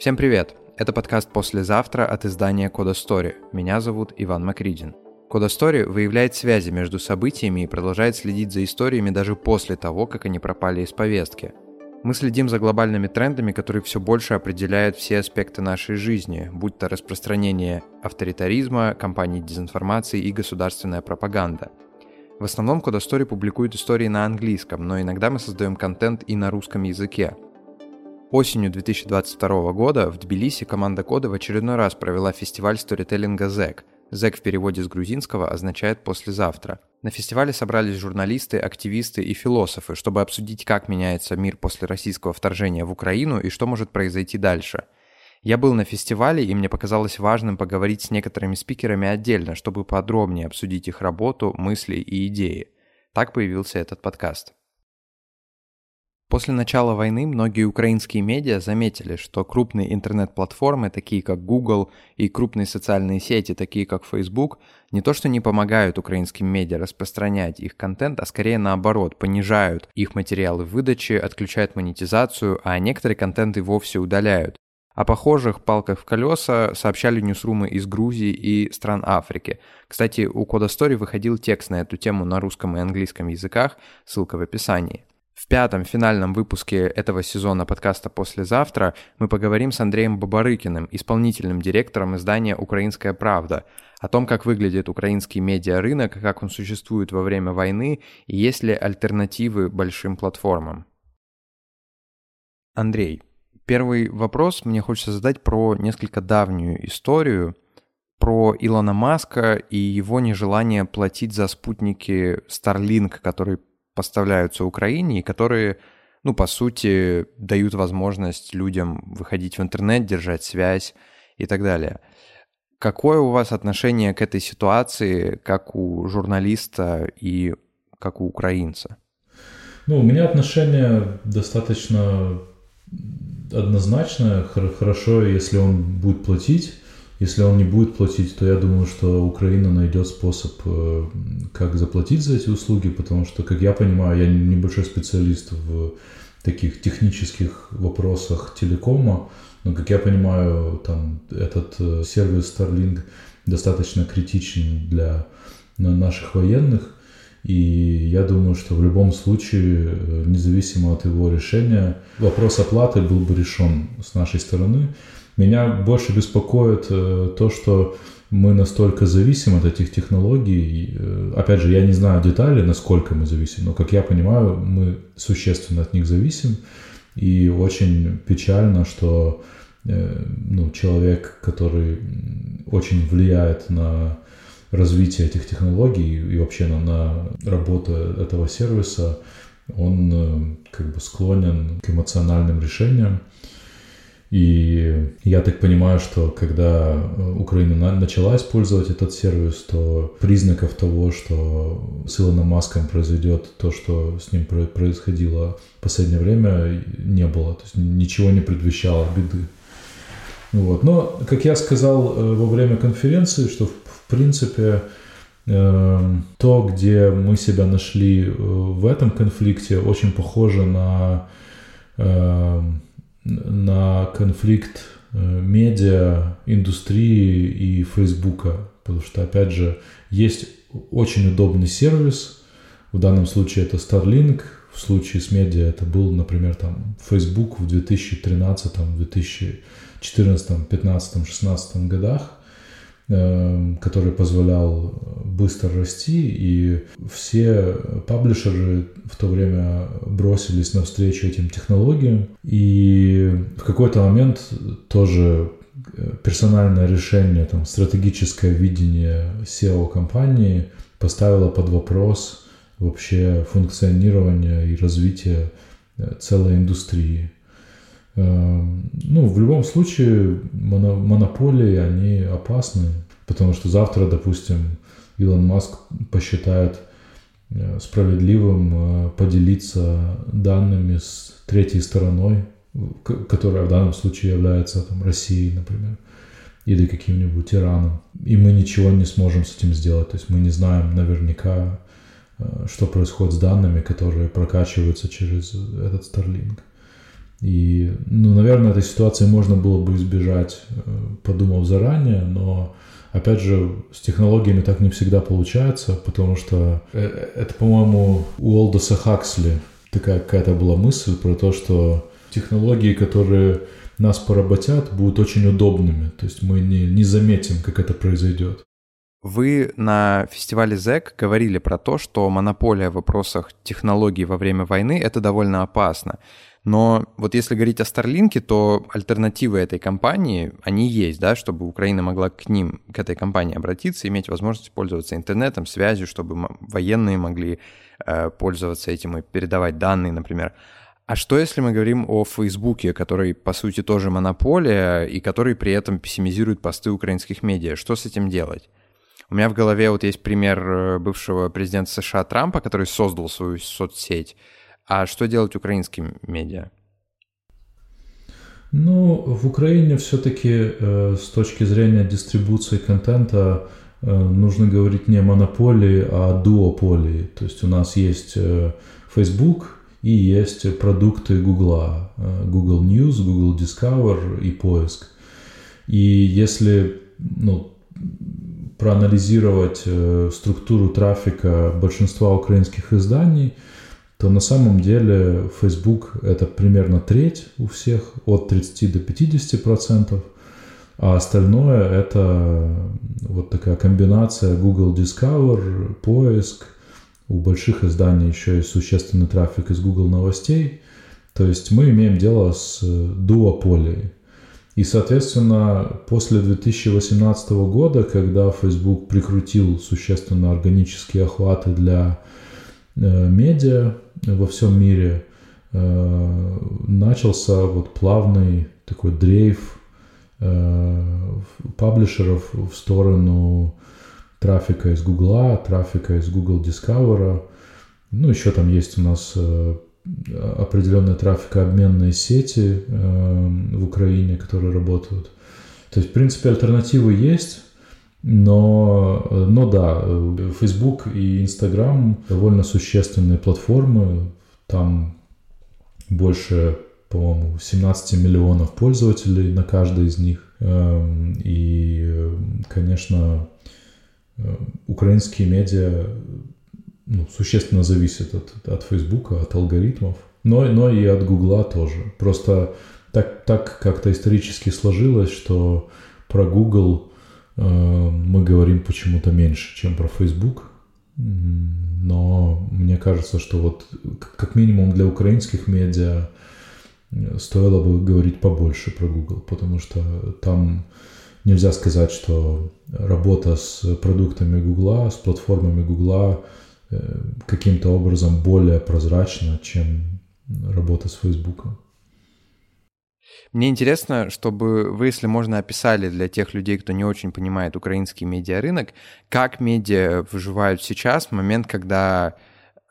Всем привет! Это подкаст «Послезавтра» от издания Кода Story. Меня зовут Иван Макридин. Кода Story выявляет связи между событиями и продолжает следить за историями даже после того, как они пропали из повестки. Мы следим за глобальными трендами, которые все больше определяют все аспекты нашей жизни, будь то распространение авторитаризма, кампании дезинформации и государственная пропаганда. В основном Кода Story публикует истории на английском, но иногда мы создаем контент и на русском языке. Осенью 2022 года в Тбилиси команда Кода в очередной раз провела фестиваль сторителлинга ZEC. ZEC в переводе с грузинского означает «послезавтра». На фестивале собрались журналисты, активисты и философы, чтобы обсудить, как меняется мир после российского вторжения в Украину и что может произойти дальше. Я был на фестивале, и мне показалось важным поговорить с некоторыми спикерами отдельно, чтобы подробнее обсудить их работу, мысли и идеи. Так появился этот подкаст. После начала войны многие украинские медиа заметили, что крупные интернет-платформы, такие как Google, и крупные социальные сети, такие как Facebook, не то что не помогают украинским медиа распространять их контент, а скорее наоборот, понижают их материалы выдачи, отключают монетизацию, а некоторые контенты вовсе удаляют. О похожих палках в колеса сообщали ньюсрумы из Грузии и стран Африки. Кстати, у Кода Story выходил текст на эту тему на русском и английском языках, ссылка в описании. В пятом финальном выпуске этого сезона подкаста «Послезавтра» мы поговорим с Андреем Бабарыкиным, исполнительным директором издания «Украинская правда», о том, как выглядит украинский медиарынок, как он существует во время войны и есть ли альтернативы большим платформам. Андрей, первый вопрос мне хочется задать про несколько давнюю историю, про Илона Маска и его нежелание платить за спутники Starlink, который поставляются Украине и которые, ну, по сути, дают возможность людям выходить в интернет, держать связь и так далее. Какое у вас отношение к этой ситуации, как у журналиста и как у украинца? Ну, у меня отношение достаточно однозначное. Хорошо, если он будет платить. Если он не будет платить, то я думаю, что Украина найдет способ, э, как заплатить за эти услуги, потому что, как я понимаю, я небольшой специалист в таких технических вопросах телекома, но, как я понимаю, там этот э, сервис Starlink достаточно критичен для наших военных, и я думаю, что в любом случае, э, независимо от его решения, вопрос оплаты был бы решен с нашей стороны. Меня больше беспокоит э, то, что мы настолько зависим от этих технологий. Э, опять же, я не знаю детали, насколько мы зависим, но, как я понимаю, мы существенно от них зависим. И очень печально, что э, ну, человек, который очень влияет на развитие этих технологий и вообще на, на работу этого сервиса, он как бы склонен к эмоциональным решениям. И я так понимаю, что когда э, Украина начала использовать этот сервис, то признаков того, что с Илоном Маском произойдет то, что с ним происходило в последнее время, не было. То есть ничего не предвещало беды. Вот. Но, как я сказал э, во время конференции, что в принципе э, то, где мы себя нашли в этом конфликте, очень похоже на на конфликт э, медиа, индустрии и Фейсбука. Потому что, опять же, есть очень удобный сервис. В данном случае это Starlink. В случае с медиа это был, например, там Facebook в 2013, 2014, 2015, 2016 годах. Эм, который позволял быстро расти, и все паблишеры в то время бросились навстречу этим технологиям, и в какой-то момент тоже э, персональное решение, там, стратегическое видение SEO-компании поставило под вопрос вообще функционирование и развитие э, целой индустрии. Эм, ну, в любом случае, монополии, они опасны, потому что завтра, допустим, Илон Маск посчитает э, справедливым э, поделиться данными с третьей стороной, которая в данном случае является там, Россией, например, или каким-нибудь Ираном. И мы ничего не сможем с этим сделать. То есть мы не знаем наверняка, э, что происходит с данными, которые прокачиваются через этот Starlink. И, ну, наверное, этой ситуации можно было бы избежать, э, подумав заранее, но Опять же, с технологиями так не всегда получается, потому что э, это, по-моему, у Олдоса Хаксли такая какая-то была мысль про то, что технологии, которые нас поработят, будут очень удобными. То есть мы не, не заметим, как это произойдет. Вы на фестивале ЗЭК говорили про то, что монополия в вопросах технологий во время войны — это довольно опасно. Но вот если говорить о Старлинке, то альтернативы этой компании, они есть, да, чтобы Украина могла к ним, к этой компании обратиться, иметь возможность пользоваться интернетом, связью, чтобы военные могли э, пользоваться этим и передавать данные, например. А что если мы говорим о Фейсбуке, который, по сути, тоже монополия, и который при этом пессимизирует посты украинских медиа? Что с этим делать? У меня в голове вот есть пример э, бывшего президента США Трампа, который создал свою соцсеть, а что делать украинским медиа? Ну, в Украине все-таки э, с точки зрения дистрибуции контента э, нужно говорить не о монополии, а о дуополии. То есть у нас есть э, Facebook и есть продукты Google, э, Google News, Google Discover и поиск. И если ну, проанализировать э, структуру трафика большинства украинских изданий – то на самом деле Facebook это примерно треть у всех, от 30 до 50 процентов, а остальное это вот такая комбинация Google Discover, поиск, у больших изданий еще есть существенный трафик из Google новостей, то есть мы имеем дело с дуополией. И, соответственно, после 2018 года, когда Facebook прикрутил существенно органические охваты для медиа, во всем мире э, начался вот плавный такой дрейф э, паблишеров в сторону трафика из Гугла, трафика из Google Discover. Ну, еще там есть у нас э, определенные трафикообменные сети в Украине, которые работают. То есть, в принципе, альтернативы есть, но, но да, Facebook и Instagram довольно существенные платформы. Там больше, по-моему, 17 миллионов пользователей на каждой из них. Эм, и, конечно, э, украинские медиа ну, существенно зависят от, от Facebook, от алгоритмов, но, но и от Гугла тоже. Просто так, так как-то исторически сложилось, что про Google мы говорим почему-то меньше, чем про Facebook. Но мне кажется, что вот как минимум для украинских медиа э, стоило бы говорить побольше про Google, потому что там нельзя сказать, что работа с продуктами Google, с платформами Google э, каким-то образом более прозрачна, чем работа с Facebook. Мне интересно, чтобы вы, если можно, описали для тех людей, кто не очень понимает украинский медиарынок, как медиа выживают сейчас, в момент, когда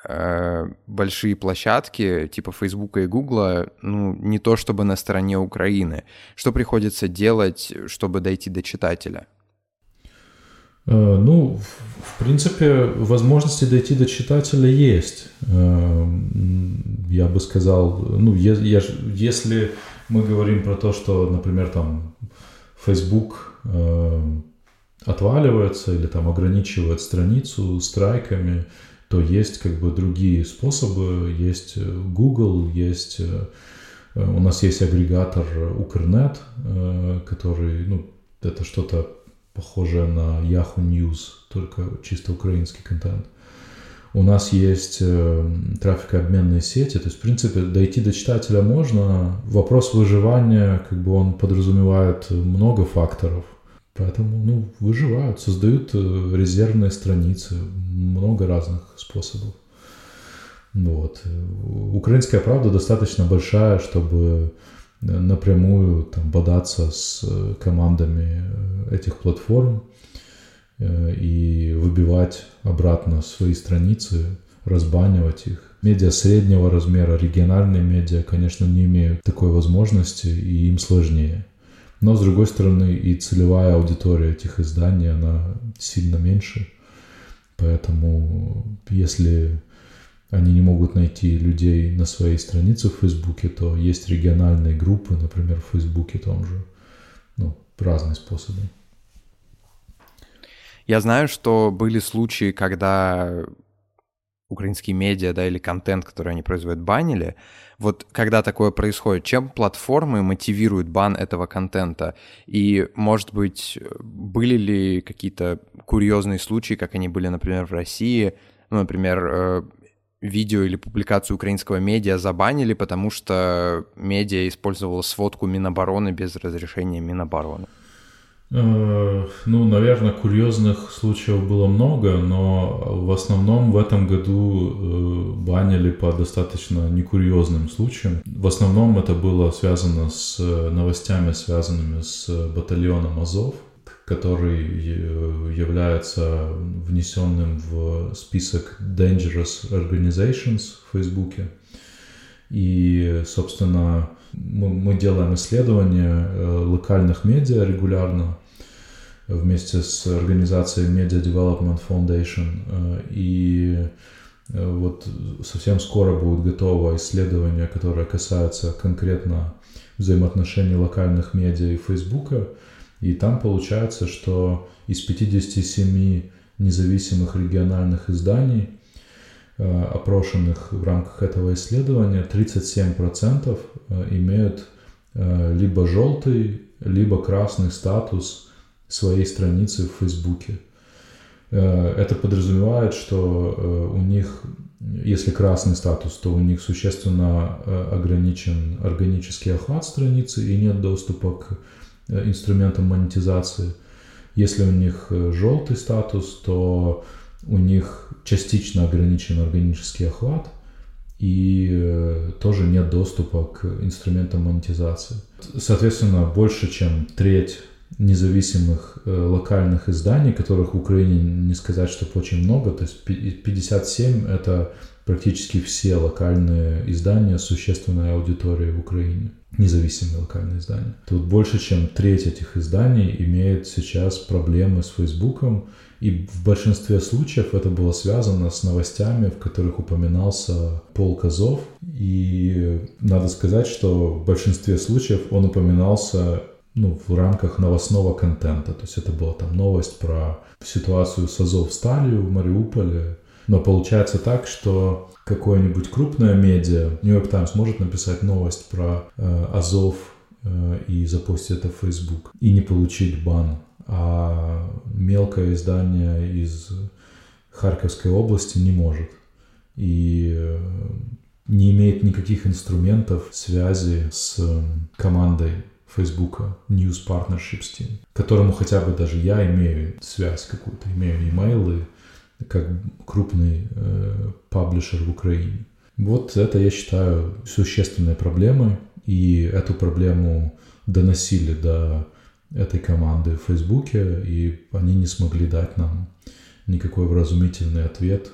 э, большие площадки типа Фейсбука и Гугла, ну, не то чтобы на стороне Украины. Что приходится делать, чтобы дойти до читателя? Э, ну, в принципе, возможности дойти до читателя есть. Э, я бы сказал, ну, если мы говорим про то, что, например, там Facebook э, отваливается или там ограничивает страницу страйками, то есть как бы другие способы. Есть э, Google, есть э, у нас есть агрегатор Укрнет, э, который, ну, это что-то похожее на Yahoo News, только чисто украинский контент. Э, у нас есть э, трафикообменные сети, то есть, в принципе, дойти до читателя можно. Вопрос выживания, как бы он подразумевает много факторов. Поэтому, ну, выживают, создают э, резервные страницы, много разных способов. Вот. Украинская правда достаточно большая, чтобы напрямую там бодаться с командами этих платформ. Э, и выбивать обратно свои страницы, разбанивать их. Медиа среднего размера, региональные медиа, конечно, не имеют такой возможности, и им сложнее. Но, с другой стороны, и целевая аудитория этих изданий, она сильно меньше. Поэтому, если они не могут найти людей на своей странице в Фейсбуке, то есть региональные группы, например, в Фейсбуке том же. Ну, разные способы. Я знаю, что были случаи, когда украинские медиа, да, или контент, который они производят, банили. Вот когда такое происходит, чем платформы мотивируют бан этого контента? И, может быть, были ли какие-то курьезные случаи, как они были, например, в России? Ну, например, э, видео или публикацию украинского медиа забанили, потому что медиа использовала сводку Минобороны без разрешения Минобороны. Э, ну, наверное, курьезных случаев было много, но в основном в этом году э, банили по достаточно некурьезным случаям. В основном это было связано с новостями, связанными с батальоном Азов, который является внесенным в список Dangerous Organizations в Фейсбуке. И, собственно, мы, мы делаем исследования э, локальных медиа регулярно вместе с организацией Media Development Foundation. Э, и э, вот совсем скоро будет готово исследование, которое касается конкретно взаимоотношений локальных медиа и Фейсбука. И там получается, что из 57 независимых региональных изданий опрошенных в рамках этого исследования 37% э, имеют э, либо желтый, либо красный статус своей страницы в Фейсбуке. Это подразумевает, что у них, если красный статус, то у них существенно ограничен органический охват страницы и нет доступа к инструментам монетизации. Если у них желтый статус, то у них частично ограничен органический охват, и э, тоже нет доступа к инструментам монетизации. Соответственно, больше чем треть независимых э, локальных изданий, которых в Украине не сказать, что очень много, то есть 57 это практически все локальные издания существенной аудиторией в Украине, независимые локальные издания. Тут больше чем треть этих изданий имеет сейчас проблемы с Фейсбуком, и в большинстве случаев это было связано с новостями, в которых упоминался Пол Козов. И надо сказать, что в большинстве случаев он упоминался ну, в рамках новостного контента. То есть это была там новость про ситуацию с Азов сталью в Мариуполе. Но получается так, что какое-нибудь крупное медиа, Нью-Йорк Таймс может написать новость про э, Азов э, и запустить это в Facebook и не получить бан а мелкое издание из Харьковской области не может. И э, не имеет никаких инструментов связи с командой Фейсбука News Partnerships Team, которому хотя бы даже я имею связь какую-то, имею имейлы, как крупный э, паблишер в Украине. Вот это, я считаю, существенной проблемой, и эту проблему доносили до этой команды в Фейсбуке, и они не смогли дать нам никакой вразумительный ответ,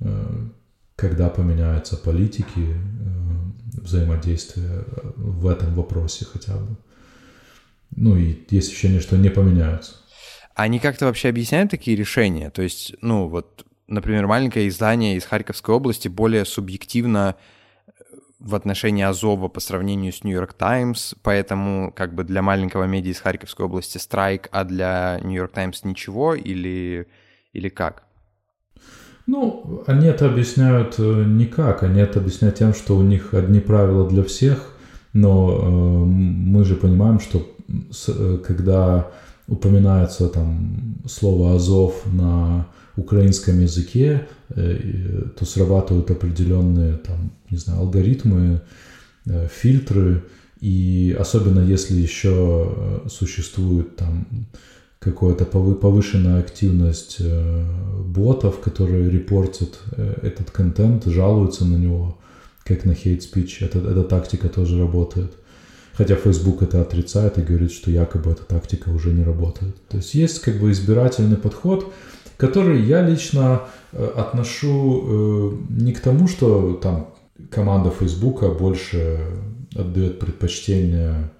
э, когда поменяются политики э, взаимодействия в этом вопросе хотя бы. Ну и есть ощущение, что не поменяются. Они как-то вообще объясняют такие решения? То есть, ну вот, например, маленькое издание из Харьковской области более субъективно в отношении Азова по сравнению с Нью-Йорк Таймс, поэтому как бы для маленького медиа из Харьковской области страйк, а для Нью-Йорк Таймс ничего или, или как? Ну, они это объясняют э, никак, они это объясняют тем, что у них одни правила для всех, но э, мы же понимаем, что с, э, когда упоминается там слово Азов на украинском языке, э, то срабатывают определенные там, не знаю, алгоритмы, э, фильтры, и особенно если еще э, существует там какая-то повышенная активность ботов, которые репортят этот контент, жалуются на него, как на speech. Это, эта тактика тоже работает. Хотя Facebook это отрицает и говорит, что якобы эта тактика уже не работает. То есть есть как бы избирательный подход, который я лично э, отношу э, не к тому, что там команда Фейсбука больше отдает предпочтение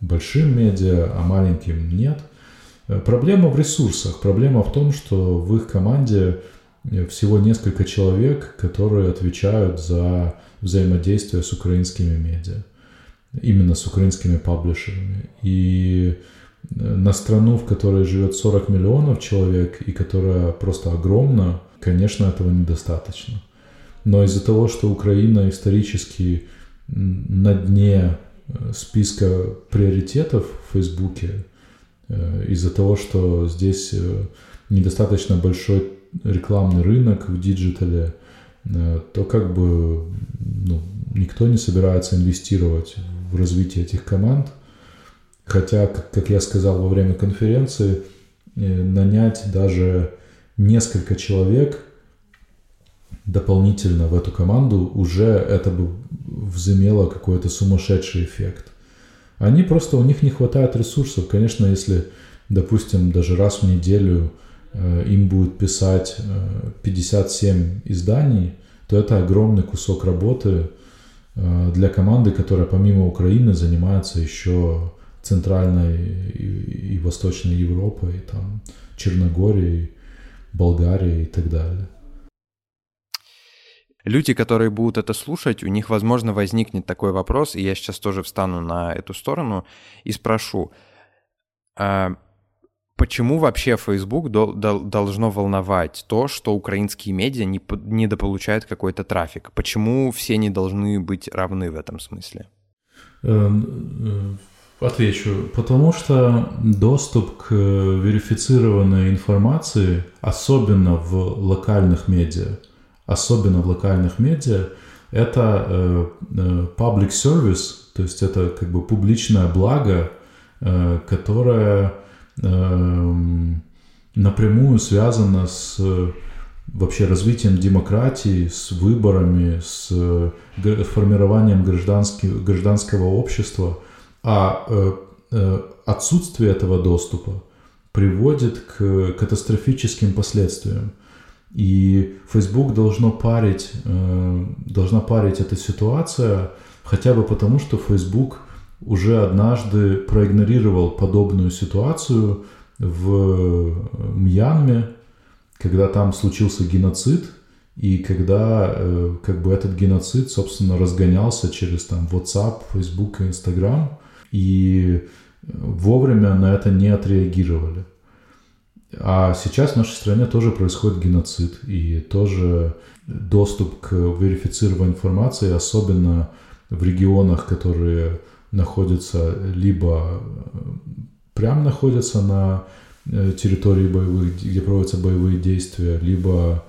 большим медиа, а маленьким нет. Э, проблема в ресурсах. Проблема в том, что в их команде всего несколько человек, которые отвечают за взаимодействие с украинскими медиа, именно с украинскими паблишерами. И на страну, в которой живет 40 миллионов человек и которая просто огромна, конечно, этого недостаточно. Но из-за того, что Украина исторически на дне э, списка приоритетов в Фейсбуке, э, из-за того, что здесь э, недостаточно большой рекламный рынок в диджитале, то как бы ну, никто не собирается инвестировать в развитие этих команд – Хотя, как я сказал во время конференции, э, нанять даже несколько человек дополнительно в эту команду уже это бы возымело какой-то сумасшедший эффект. Они просто, у них не хватает ресурсов. Конечно, если, допустим, даже раз в неделю э, им будет писать 57 э, изданий, то это огромный кусок работы для команды, которая помимо Украины занимается еще Центральной и, и Восточной Европой, там, Черногорией, Болгарией и так далее. Люди, которые будут это слушать, у них, возможно, возникнет такой вопрос, и я сейчас тоже встану на эту сторону и спрошу, а почему вообще Facebook дол- дол- должно волновать то, что украинские медиа не недополучают какой-то трафик? Почему все не должны быть равны в этом смысле? Эм, э, Отвечу. Потому что доступ к верифицированной информации, особенно в локальных медиа, особенно в локальных медиа, это э, э, public service, то есть это как бы публичное благо, которое напрямую связано с вообще развитием демократии, с выборами, с формированием гражданского общества – а э, э, отсутствие этого доступа приводит к катастрофическим последствиям. И Facebook должно парить, э, должна парить эта ситуация хотя бы потому, что Facebook уже однажды проигнорировал подобную ситуацию в Мьянме, когда там случился геноцид, и когда как бы этот геноцид, собственно, разгонялся через там WhatsApp, Facebook и Instagram, и вовремя на это не отреагировали. А сейчас в нашей стране тоже происходит геноцид, и тоже доступ к верифицированной информации, особенно в регионах, которые находятся либо прям находятся на э, территории боевых, где проводятся боевые действия, либо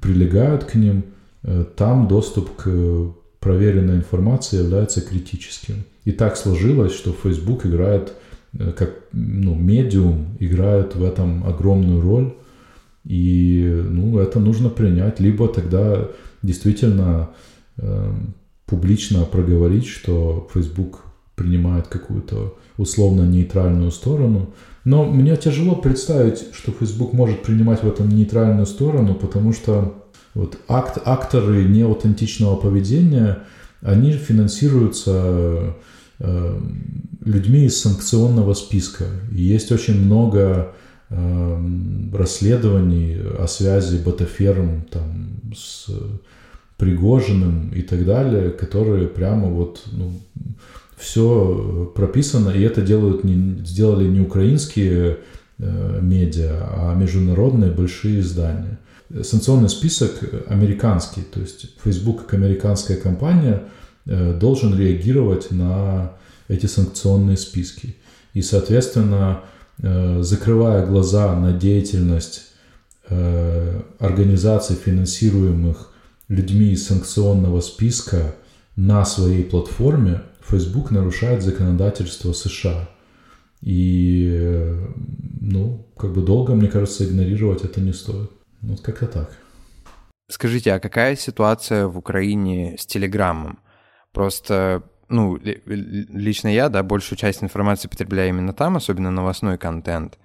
прилегают к ним, э, там доступ к проверенной информации является критическим. И так сложилось, что Facebook играет э, как ну, медиум, играет в этом огромную роль. И ну, это нужно принять. Либо тогда действительно э, публично проговорить, что Facebook принимает какую-то условно нейтральную сторону. Но мне тяжело представить, что Facebook может принимать в этом нейтральную сторону, потому что вот акт, акторы неаутентичного поведения, они финансируются э, людьми из санкционного списка. И есть очень много э, расследований о связи Ботаферм там, с Пригожиным и так далее, которые прямо вот ну, все прописано, и это делают не, сделали не украинские э, медиа, а международные большие издания санкционный список американский, то есть Facebook как американская компания э, должен реагировать на эти санкционные списки. И, соответственно, э, закрывая глаза на деятельность э, организаций, финансируемых людьми из санкционного списка на своей платформе, Facebook нарушает законодательство США. И, ну, как бы долго, мне кажется, игнорировать это не стоит. Вот как-то так. Скажите, а какая ситуация в Украине с Телеграмом? Просто, ну, лично я, да, большую часть информации потребляю именно там, особенно новостной контент.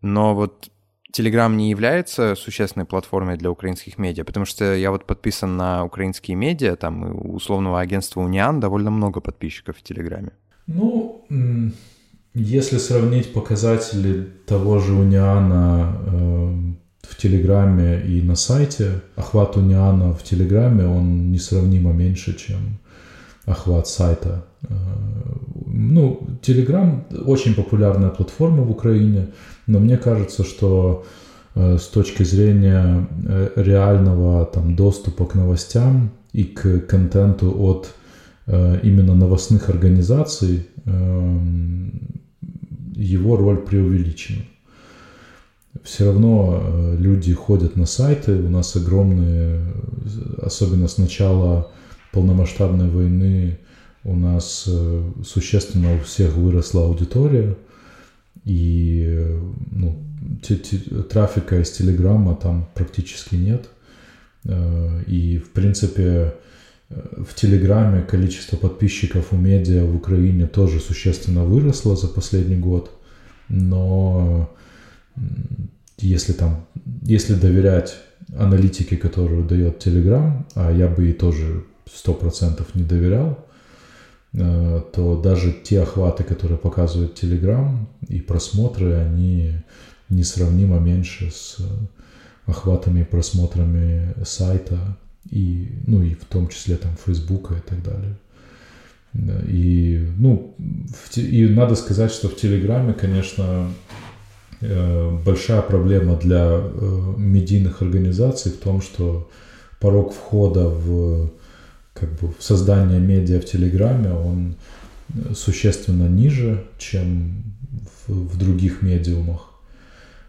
Но вот Телеграм не является существенной платформой для украинских медиа, потому что я вот подписан на украинские медиа, там условного агентства Униан довольно много подписчиков в Телеграме. Ну, если сравнить показатели того же Униана э, в Телеграме и на сайте. Охват Униана в Телеграме, он несравнимо меньше, чем охват сайта. Э, ну, Телеграм очень популярная платформа в Украине, но мне кажется, что э, с точки зрения э, реального там, доступа к новостям и к контенту от именно новостных организаций, его роль преувеличена все равно люди ходят на сайты, у нас огромные, особенно с начала полномасштабной войны, у нас э, существенно у всех выросла аудитория, и э, ну, трафика из Телеграма там практически нет. И, в принципе, в Телеграме количество подписчиков у медиа в Украине тоже существенно выросло за последний год, но если там, если доверять аналитике, которую дает Telegram, а я бы и тоже сто процентов не доверял, э, то даже те охваты, которые показывает Telegram и просмотры, они несравнимо меньше с охватами и просмотрами сайта и, ну, и в том числе там Фейсбука и так далее. И, ну, и надо сказать, что в Телеграме, конечно, Э, большая проблема для э, медийных организаций в том, что порог входа в, как бы, создание медиа в Телеграме, он существенно ниже, чем в, в других медиумах.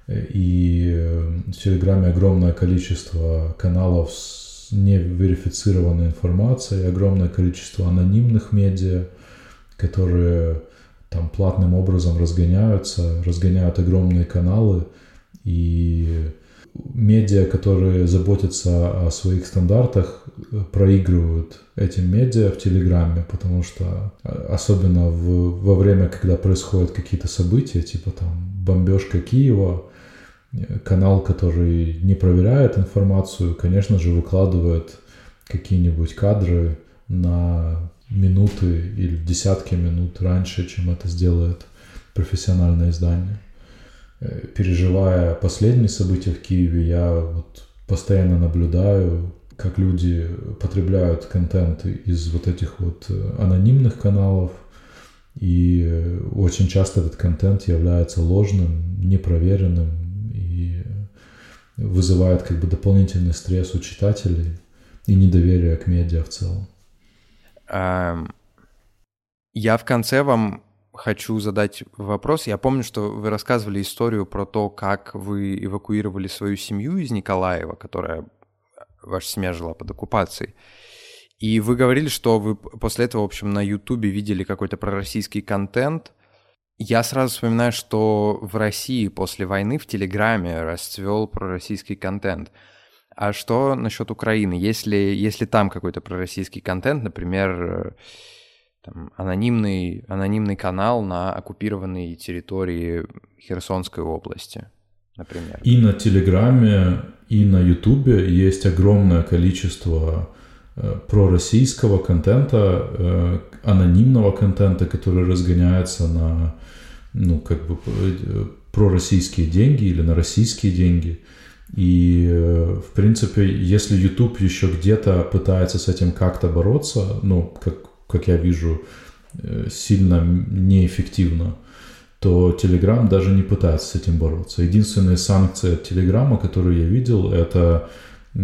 И в Телеграме огромное количество каналов с неверифицированной информацией, огромное количество анонимных медиа, которые там платным образом разгоняются, разгоняют огромные каналы, и медиа, которые заботятся о своих стандартах, проигрывают этим медиа в Телеграме, потому что особенно в, во время, когда происходят какие-то события, типа там бомбежка Киева, канал, который не проверяет информацию, конечно же, выкладывает какие-нибудь кадры на минуты или десятки минут раньше, чем это сделает профессиональное издание. Э, переживая последние события в Киеве, я вот постоянно наблюдаю, как люди потребляют контент из вот этих вот э, анонимных каналов, и э, очень часто этот контент является ложным, непроверенным и вызывает как бы дополнительный стресс у читателей и недоверие к медиа в целом. Я в конце вам хочу задать вопрос. Я помню, что вы рассказывали историю про то, как вы эвакуировали свою семью из Николаева, которая ваша семья жила под оккупацией. И вы говорили, что вы после этого, в общем, на Ютубе видели какой-то пророссийский контент. Я сразу вспоминаю, что в России после войны в Телеграме расцвел пророссийский контент. А что насчет Украины? Если, если там какой-то пророссийский контент, например, там, анонимный, анонимный канал на оккупированной территории Херсонской области, например. И на Телеграме, и на Ютубе есть огромное количество э, пророссийского контента, э, анонимного контента, который разгоняется на, ну, как бы, э, пророссийские деньги или на российские деньги – и, э, в принципе, если YouTube еще где-то пытается с этим как-то бороться, ну, как, как я вижу, э, сильно неэффективно, то Telegram даже не пытается с этим бороться. Единственные санкции от которые я видел, это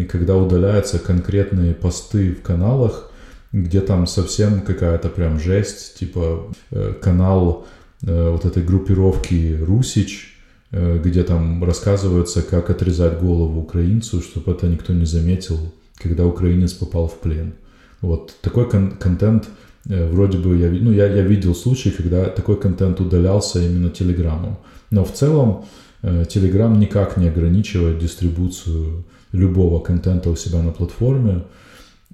когда удаляются конкретные посты в каналах, где там совсем какая-то прям жесть, типа э, канал вот этой группировки Русич, Э, где там рассказывается, как отрезать голову украинцу, чтобы это никто не заметил, когда украинец попал в плен. Вот такой кон- контент э, вроде бы я, ну, я, я видел случаи, когда такой контент удалялся именно Телеграмом. Но в целом Телеграм никак не ограничивает дистрибуцию любого контента у себя на платформе.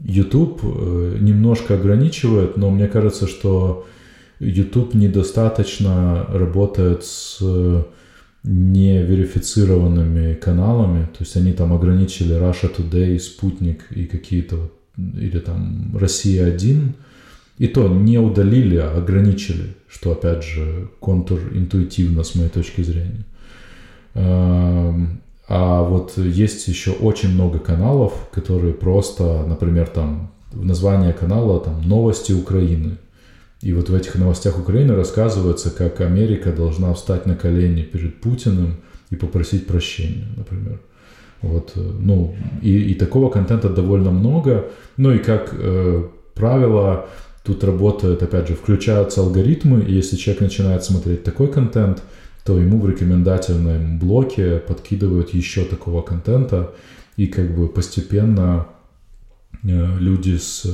YouTube э, немножко ограничивает, но мне кажется, что YouTube недостаточно работает с неверифицированными каналами, то есть они там ограничили Russia Today, Спутник и какие-то, или там Россия 1, и то не удалили, а ограничили, что опять же контур интуитивно с моей точки зрения. А вот есть еще очень много каналов, которые просто, например, там название канала там «Новости Украины». И вот в этих новостях Украины рассказывается, как Америка должна встать на колени перед Путиным и попросить прощения, например. Вот, э, ну, и, и такого контента довольно много. Ну и как э, правило, тут работает, опять же, включаются алгоритмы, и если человек начинает смотреть такой контент, то ему в рекомендательном блоке подкидывают еще такого контента, и как бы постепенно э, люди с,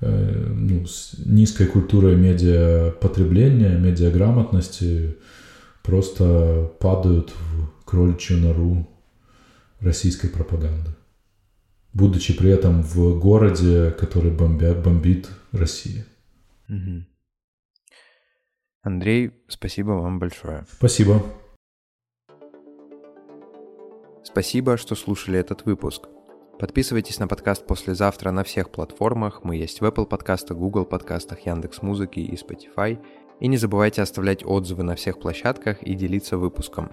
э, ну, с низкой культурой медиапотребления, медиаграмотности просто падают в кроличью нору российской пропаганды, будучи при этом в городе, который бомбят, бомбит Россия. Угу. Андрей, спасибо вам большое. Спасибо. Спасибо, что слушали этот выпуск. Подписывайтесь на подкаст «Послезавтра» на всех платформах. Мы есть в Apple подкастах, Google подкастах, Яндекс Музыки и Spotify. И не забывайте оставлять отзывы на всех площадках и делиться выпуском.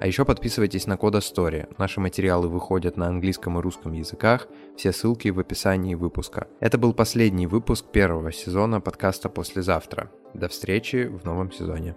А еще подписывайтесь на Кода Story. Наши материалы выходят на английском и русском языках. Все ссылки в описании выпуска. Это был последний выпуск первого сезона подкаста «Послезавтра». До встречи в новом сезоне.